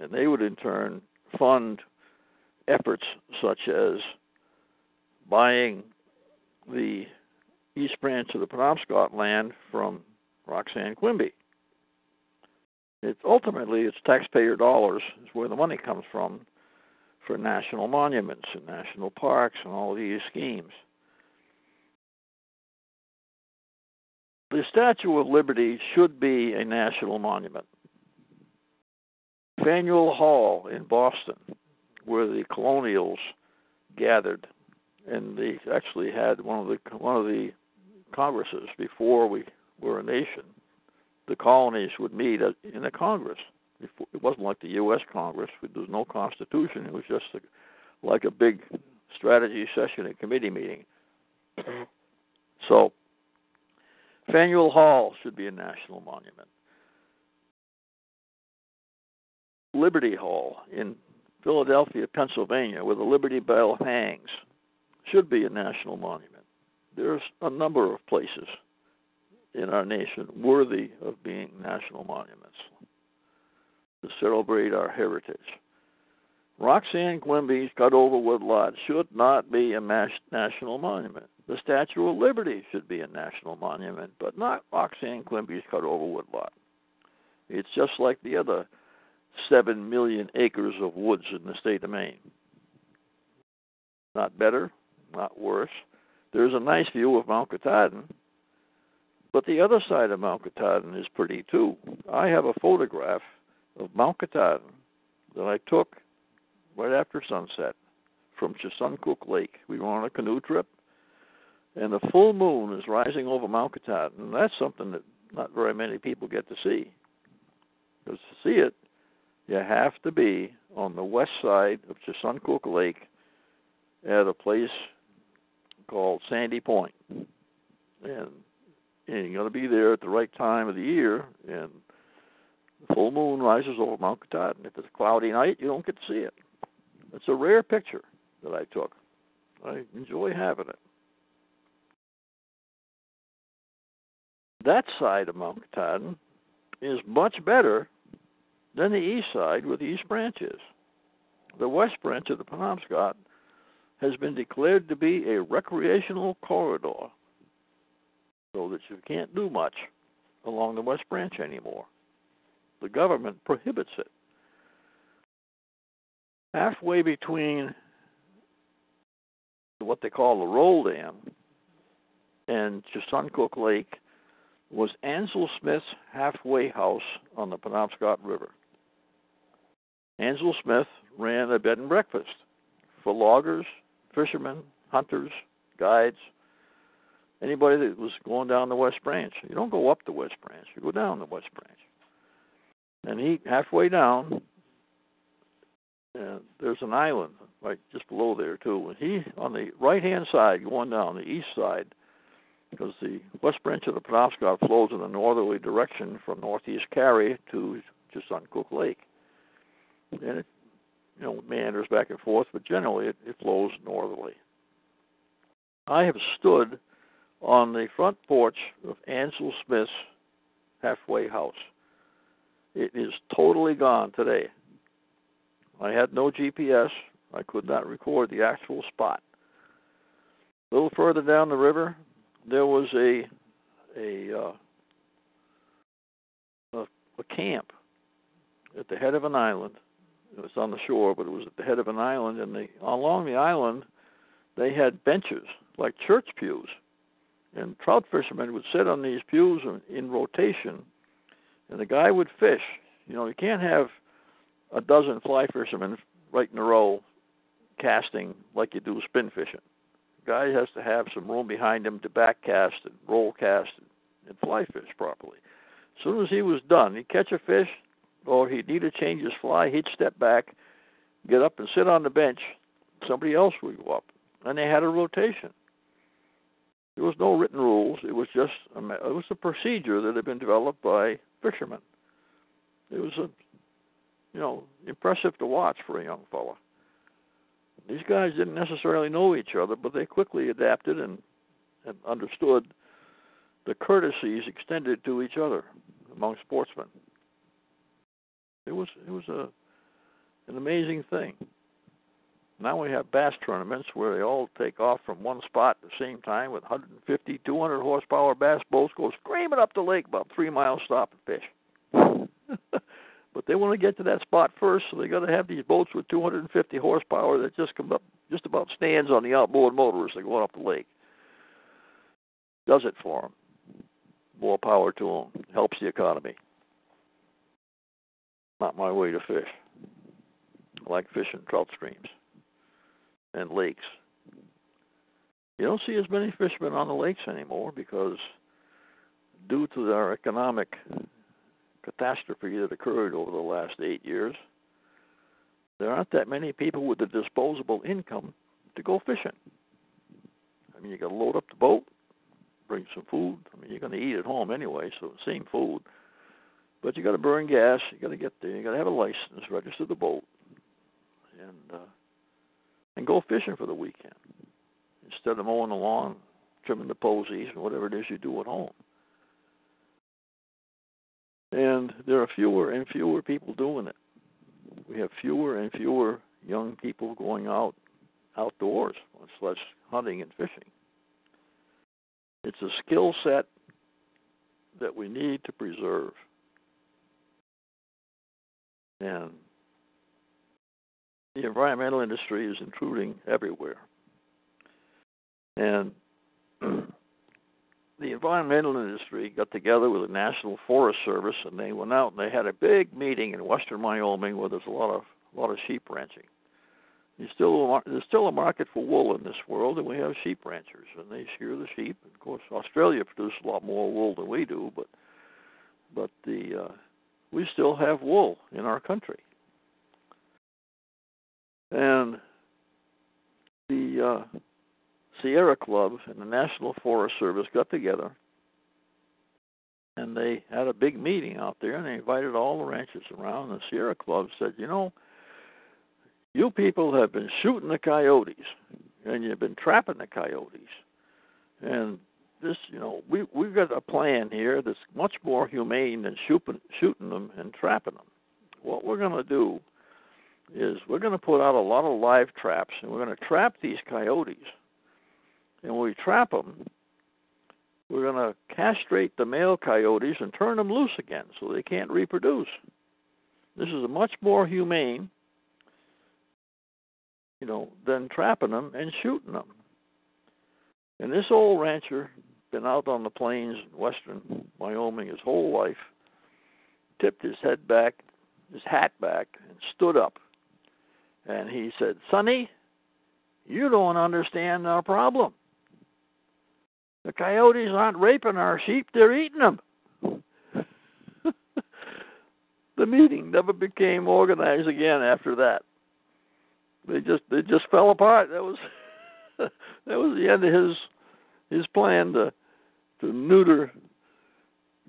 and they would in turn fund efforts such as buying the East Branch of the Penobscot land from Roxanne Quimby. It's ultimately it's taxpayer dollars is where the money comes from for national monuments and national parks and all these schemes. The Statue of Liberty should be a national monument. Faneuil Hall in Boston, where the colonials gathered, and they actually had one of the one of the congresses before we were a nation. The colonies would meet in a congress. It wasn't like the U.S. Congress. There was no constitution. It was just a, like a big strategy session and committee meeting. (coughs) so, Faneuil Hall should be a national monument. Liberty Hall in Philadelphia, Pennsylvania, where the Liberty Bell hangs, should be a national monument. There's a number of places in our nation worthy of being national monuments to celebrate our heritage. Roxanne Quimby's cut over woodlot should not be a national monument. The Statue of Liberty should be a national monument, but not Roxanne Quimby's cut over woodlot. It's just like the other 7 million acres of woods in the state of Maine. Not better, not worse. There's a nice view of Mount Katahdin, but the other side of Mount Katahdin is pretty too. I have a photograph of Mount Katahdin that I took right after sunset from Chesuncook Lake. We were on a canoe trip, and the full moon is rising over Mount Katahdin. That's something that not very many people get to see. Because to see it, you have to be on the west side of Chesuncook Lake at a place called Sandy Point. And, and you got to be there at the right time of the year, and the full moon rises over Mount Katahdin. If it's a cloudy night, you don't get to see it. It's a rare picture that I took. I enjoy having it. That side of Mount Katahdin is much better then the east side, where the east branch is. The west branch of the Penobscot has been declared to be a recreational corridor, so that you can't do much along the west branch anymore. The government prohibits it. Halfway between what they call the Roll Dam and Chesuncook Lake was Ansel Smith's halfway house on the Penobscot River. Ansel Smith ran a bed and breakfast for loggers, fishermen, hunters, guides, anybody that was going down the West Branch. You don't go up the West Branch, you go down the West Branch. And he halfway down, and there's an island right just below there too. And he on the right hand side, going down the east side, because the West Branch of the Penobscot flows in a northerly direction from northeast Carry to Chesuncook Lake, and it you know meanders back and forth, but generally it, it flows northerly. I have stood on the front porch of Ansel Smith's halfway house. It is totally gone today. I had no GPS. I could not record the actual spot. A little further down the river, there was a a uh, a, a camp at the head of an island. It was on the shore, but it was at the head of an island, and the, along the island, they had benches like church pews, and trout fishermen would sit on these pews in, in rotation, and the guy would fish. You know, you can't have a dozen fly fishermen right in a row casting like you do spin fishing. The guy has to have some room behind him to back cast and roll cast and fly fish properly. As soon as he was done, he'd catch a fish or he'd need to change his fly, he'd step back, get up and sit on the bench. Somebody else would go up. And they had a rotation. There was no written rules. It was just a, it was a procedure that had been developed by fishermen. It was a you know impressive to watch for a young fella. These guys didn't necessarily know each other, but they quickly adapted and, and understood the courtesies extended to each other among sportsmen. It was it was a an amazing thing. Now we have bass tournaments where they all take off from one spot at the same time with 150, 200 horsepower bass boats go screaming up the lake about three miles stop and fish. (laughs) but they want to get to that spot first, so they got to have these boats with 250 horsepower that just come up, just about stands on the outboard motor motors that go up the lake. Does it for them. More power to them. Helps the economy. Not my way to fish. I like fishing trout streams and lakes. You don't see as many fishermen on the lakes anymore because, due to our economic catastrophe that occurred over the last eight years, there aren't that many people with the disposable income to go fishing. I mean, you got to load up the boat, bring some food. I mean, you're going to eat at home anyway, so same food. But you got to burn gas. You got to get there. You got to have a license, register the boat, and uh, and go fishing for the weekend instead of mowing the lawn, trimming the posies, or whatever it is you do at home. And there are fewer and fewer people doing it. We have fewer and fewer young people going out outdoors, much less hunting and fishing. It's a skill set that we need to preserve. And the environmental industry is intruding everywhere. And (clears throat) the environmental industry got together with the National Forest Service, and they went out and they had a big meeting in western Wyoming where there's a lot of a lot of sheep ranching. There's still a, there's still a market for wool in this world, and we have sheep ranchers, and they shear the sheep. Of course, Australia produces a lot more wool than we do, but but the uh, we still have wool in our country. And the uh, Sierra Club and the National Forest Service got together and they had a big meeting out there and they invited all the ranchers around. The Sierra Club said, You know, you people have been shooting the coyotes and you've been trapping the coyotes. And this, you know, we we've got a plan here that's much more humane than shooting shooting them and trapping them. What we're going to do is we're going to put out a lot of live traps and we're going to trap these coyotes. And when we trap them, we're going to castrate the male coyotes and turn them loose again so they can't reproduce. This is a much more humane, you know, than trapping them and shooting them. And this old rancher, been out on the plains in western Wyoming his whole life, tipped his head back, his hat back, and stood up. And he said, Sonny, you don't understand our problem. The coyotes aren't raping our sheep, they're eating them. (laughs) the meeting never became organized again after that. They just they just fell apart. That was (laughs) that was the end of his his plan to to neuter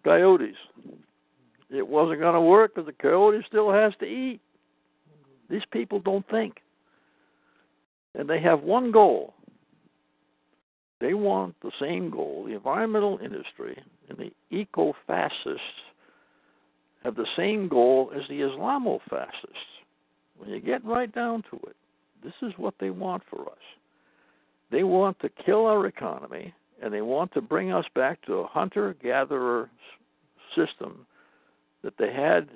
coyotes. It wasn't going to work because the coyote still has to eat. These people don't think. And they have one goal. They want the same goal. The environmental industry and the eco fascists have the same goal as the Islamo fascists. When you get right down to it, this is what they want for us. They want to kill our economy and they want to bring us back to a hunter gatherer system that they had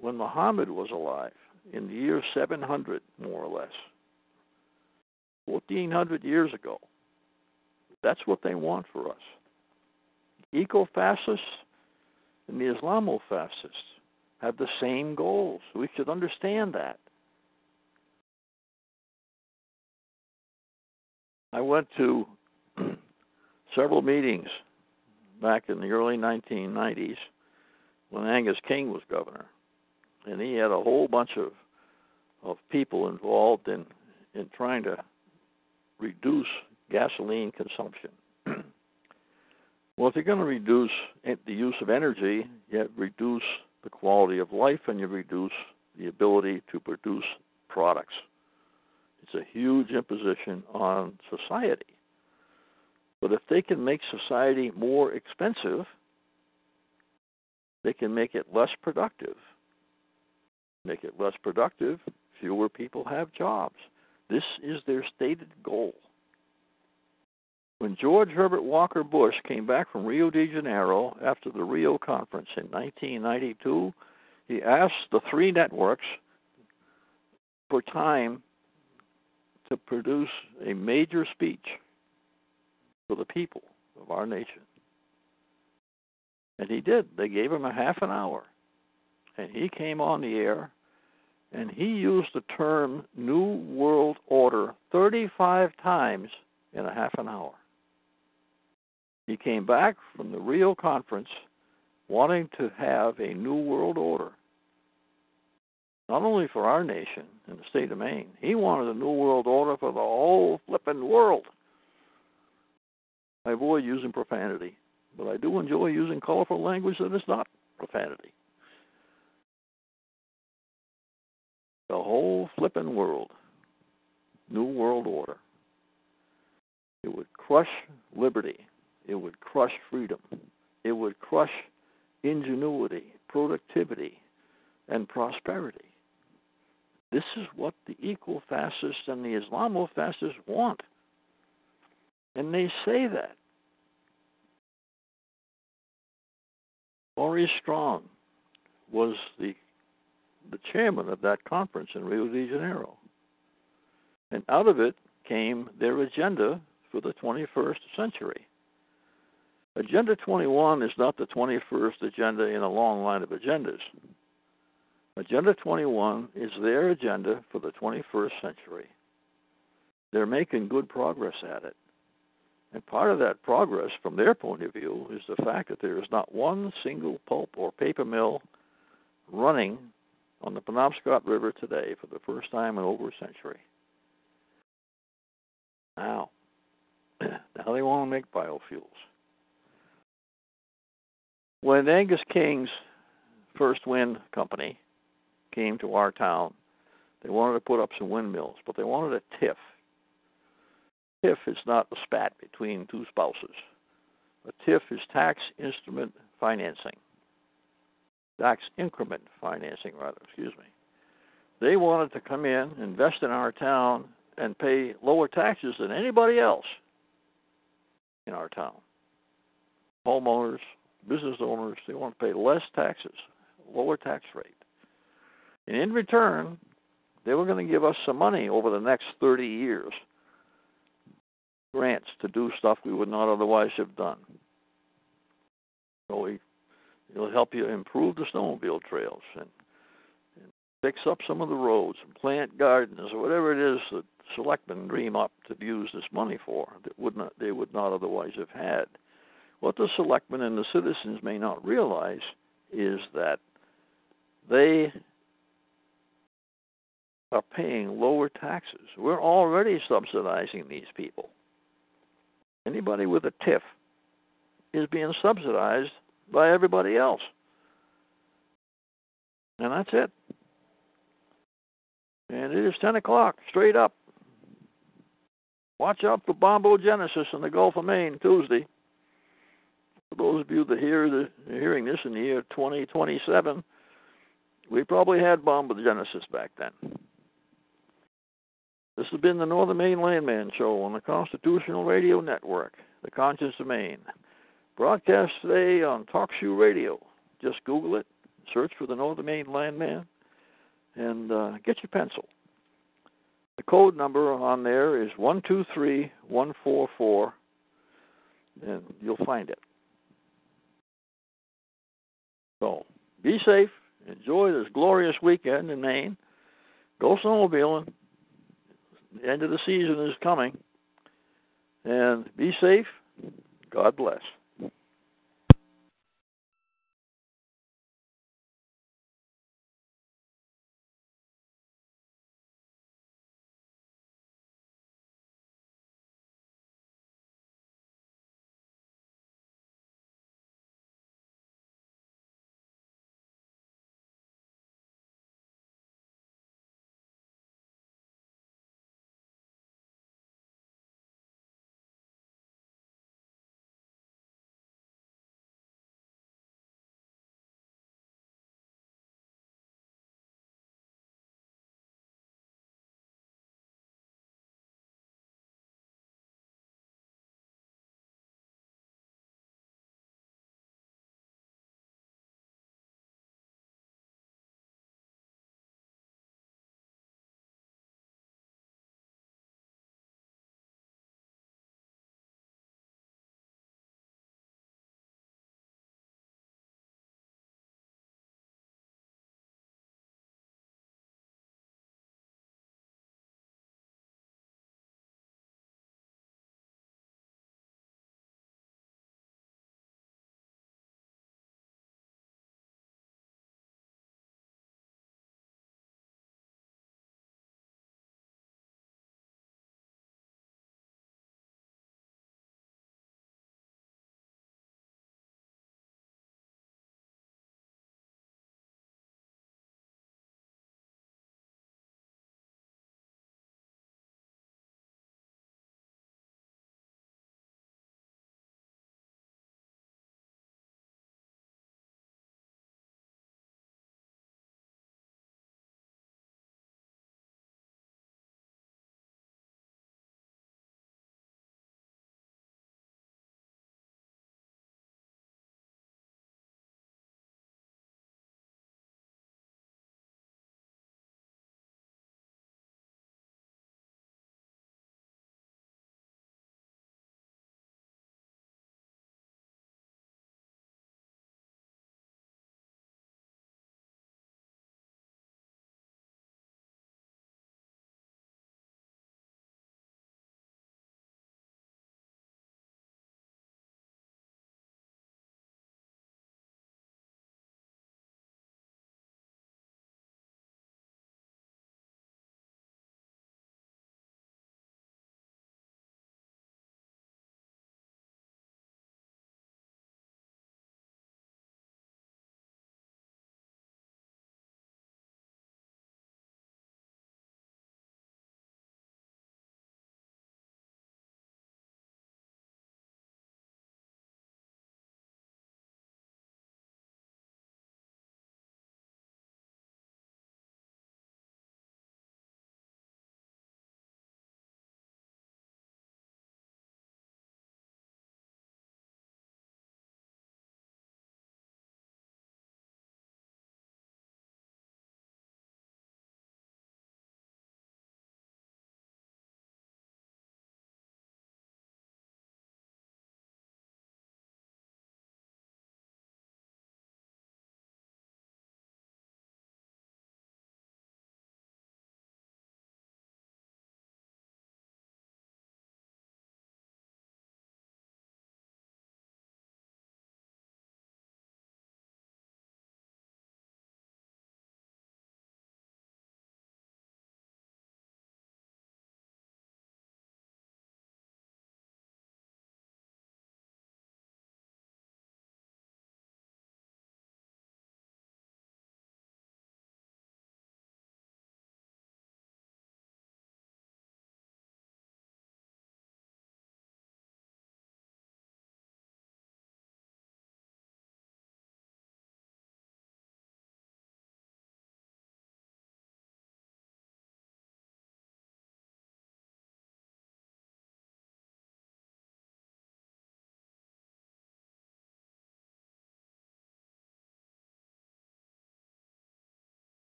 when Muhammad was alive in the year 700, more or less. 1400 years ago. That's what they want for us. Eco fascists and the Islamo fascists have the same goals. We should understand that. I went to (clears throat) several meetings back in the early 1990s when Angus King was governor, and he had a whole bunch of of people involved in in trying to reduce gasoline consumption. (clears throat) well, if you're going to reduce the use of energy, you reduce the quality of life and you reduce the ability to produce products. It's a huge imposition on society. But if they can make society more expensive, they can make it less productive. Make it less productive, fewer people have jobs. This is their stated goal. When George Herbert Walker Bush came back from Rio de Janeiro after the Rio conference in 1992, he asked the three networks for time to produce a major speech for the people of our nation. And he did. They gave him a half an hour. And he came on the air and he used the term New World Order 35 times in a half an hour. He came back from the Rio conference wanting to have a New World Order, not only for our nation in the state of Maine, he wanted a New World Order for the whole flippin' world. I avoid using profanity, but I do enjoy using colorful language that is not profanity. the whole flippin' world. New World Order. It would crush liberty. It would crush freedom. It would crush ingenuity, productivity, and prosperity. This is what the eco fascists and the Islamo fascists want. And they say that. Maurice Strong was the the chairman of that conference in Rio de Janeiro. And out of it came their agenda for the 21st century. Agenda 21 is not the 21st agenda in a long line of agendas. Agenda 21 is their agenda for the 21st century. They're making good progress at it. And part of that progress, from their point of view, is the fact that there is not one single pulp or paper mill running on the Penobscot River today for the first time in over a century. Now, (clears throat) now they want to make biofuels. When Angus King's First Wind Company came to our town, they wanted to put up some windmills, but they wanted a TIF. TIF is not a spat between two spouses. A TIF is tax instrument financing tax increment financing, rather, excuse me. They wanted to come in, invest in our town, and pay lower taxes than anybody else in our town. Homeowners, business owners, they want to pay less taxes, lower tax rate. And in return, they were going to give us some money over the next 30 years grants to do stuff we would not otherwise have done. So we, it'll help you improve the snowmobile trails and, and fix up some of the roads and plant gardens or whatever it is that selectmen dream up to use this money for that would not they would not otherwise have had. What the selectmen and the citizens may not realize is that they are paying lower taxes. We're already subsidizing these people. Anybody with a TIF is being subsidized by everybody else. And that's it. And it is 10 o'clock, straight up. Watch out for bombogenesis in the Gulf of Maine Tuesday. For those of you that hear the hearing this in the year 2027, we probably had bombogenesis back then. This has been the Northern Maine Landman Show on the Constitutional Radio Network, the Conscience of Maine. Broadcast today on TalkShoe Radio. Just Google it, search for the Northern Maine Landman, and uh, get your pencil. The code number on there is 123144, and you'll find it. So be safe. Enjoy this glorious weekend in Maine. Go snowmobiling. The end of the season is coming. And be safe. God bless.